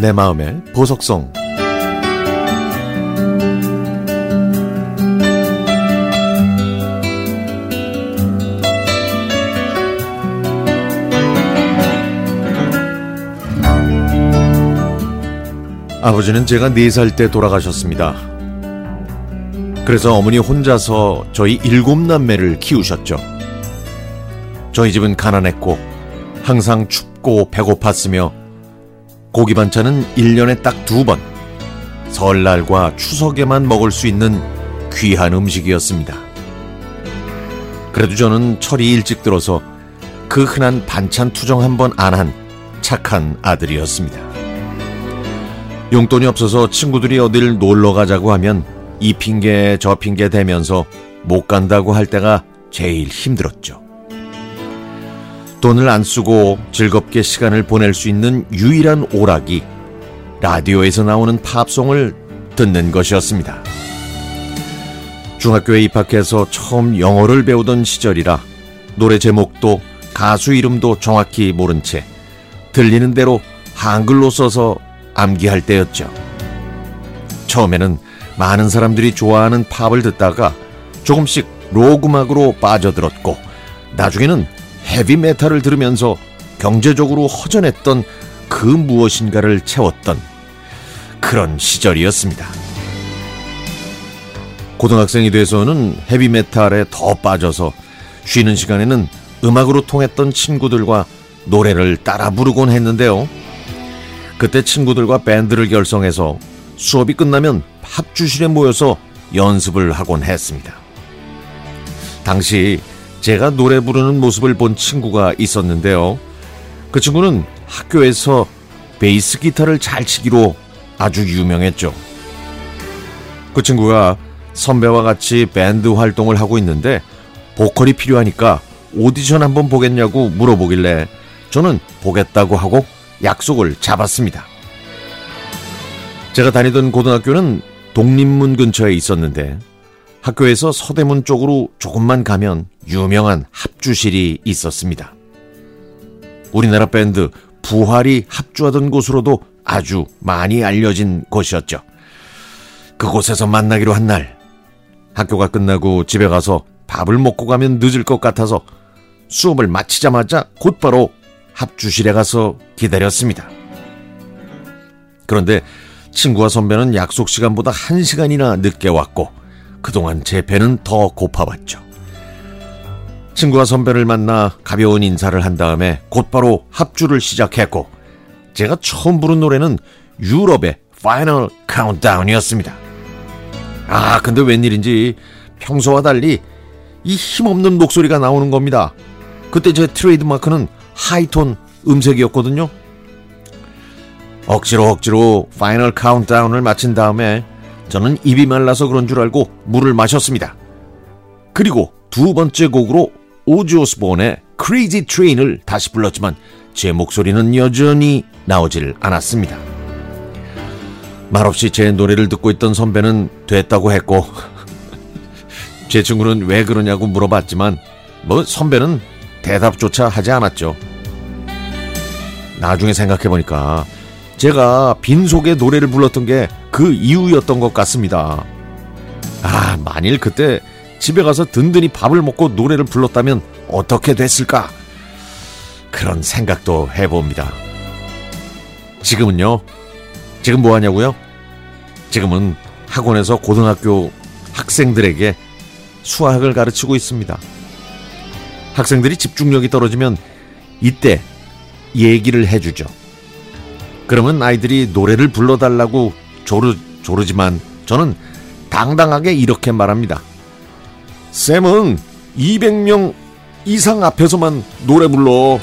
내 마음의 보석성 아버지는 제가 4살 때 돌아가셨습니다. 그래서 어머니 혼자서 저희 일곱 남매를 키우셨죠. 저희 집은 가난했고 항상 춥고 배고팠으며 고기 반찬은 1년에 딱 두 번, 설날과 추석에만 먹을 수 있는 귀한 음식이었습니다. 그래도 저는 철이 일찍 들어서 그 흔한 반찬 투정 한 번 안 한 착한 아들이었습니다. 용돈이 없어서 친구들이 어딜 놀러 가자고 하면 이 핑계 저 핑계 대면서 못 간다고 할 때가 제일 힘들었죠. 돈을 안 쓰고 즐겁게 시간을 보낼 수 있는 유일한 오락이 라디오에서 나오는 팝송을 듣는 것이었습니다. 중학교에 입학해서 처음 영어를 배우던 시절이라 노래 제목도 가수 이름도 정확히 모른 채 들리는 대로 한글로 써서 암기할 때였죠. 처음에는 많은 사람들이 좋아하는 팝을 듣다가 조금씩 록 음악으로 빠져들었고 나중에는 헤비 메탈을 들으면서 경제적으로 허전했던 그 무엇인가를 채웠던 그런 시절이었습니다. 고등학생이 돼서는 헤비 메탈에 더 빠져서 쉬는 시간에는 음악으로 통했던 친구들과 노래를 따라 부르곤 했는데요. 그때 친구들과 밴드를 결성해서 수업이 끝나면 합주실에 모여서 연습을 하곤 했습니다. 당시 제가 노래 부르는 모습을 본 친구가 있었는데요. 그 친구는 학교에서 베이스 기타를 잘 치기로 아주 유명했죠. 그 친구가 선배와 같이 밴드 활동을 하고 있는데 보컬이 필요하니까 오디션 한번 보겠냐고 물어보길래 저는 보겠다고 하고 약속을 잡았습니다. 제가 다니던 고등학교는 독립문 근처에 있었는데 학교에서 서대문 쪽으로 조금만 가면 유명한 합주실이 있었습니다. 우리나라 밴드 부활이 합주하던 곳으로도 아주 많이 알려진 곳이었죠. 그곳에서 만나기로 한 날, 학교가 끝나고 집에 가서 밥을 먹고 가면 늦을 것 같아서 수업을 마치자마자 곧바로 합주실에 가서 기다렸습니다. 그런데 친구와 선배는 약속 시간보다 한 시간이나 늦게 왔고 그동안 제 배는 더 고파왔죠. 친구와 선배를 만나 가벼운 인사를 한 다음에 곧바로 합주를 시작했고 제가 처음 부른 노래는 유럽의 Final Countdown이었습니다. 아, 근데 웬일인지 평소와 달리 이 힘없는 목소리가 나오는 겁니다. 그때 제 트레이드 마크는 하이톤 음색이었거든요. 억지로 억지로 Final Countdown을 마친 다음에 저는 입이 말라서 그런 줄 알고 물을 마셨습니다. 그리고 두 번째 곡으로 오지 오스본의 Crazy Train을 다시 불렀지만 제 목소리는 여전히 나오질 않았습니다. 말없이 제 노래를 듣고 있던 선배는 됐다고 했고 제 친구는 왜 그러냐고 물어봤지만 뭐 선배는 대답조차 하지 않았죠. 나중에 생각해보니까 제가 빈속에 노래를 불렀던 게 그 이유였던 것 같습니다. 아, 만일 그때 집에 가서 든든히 밥을 먹고 노래를 불렀다면 어떻게 됐을까? 그런 생각도 해봅니다. 지금은요? 지금 뭐 하냐고요? 지금은 학원에서 고등학교 학생들에게 수학을 가르치고 있습니다. 학생들이 집중력이 떨어지면 이때 얘기를 해주죠. 그러면 아이들이 노래를 불러달라고 조르, 조르지만 저는 당당하게 이렇게 말합니다. 쌤은 200명 이상 앞에서만 노래 불러.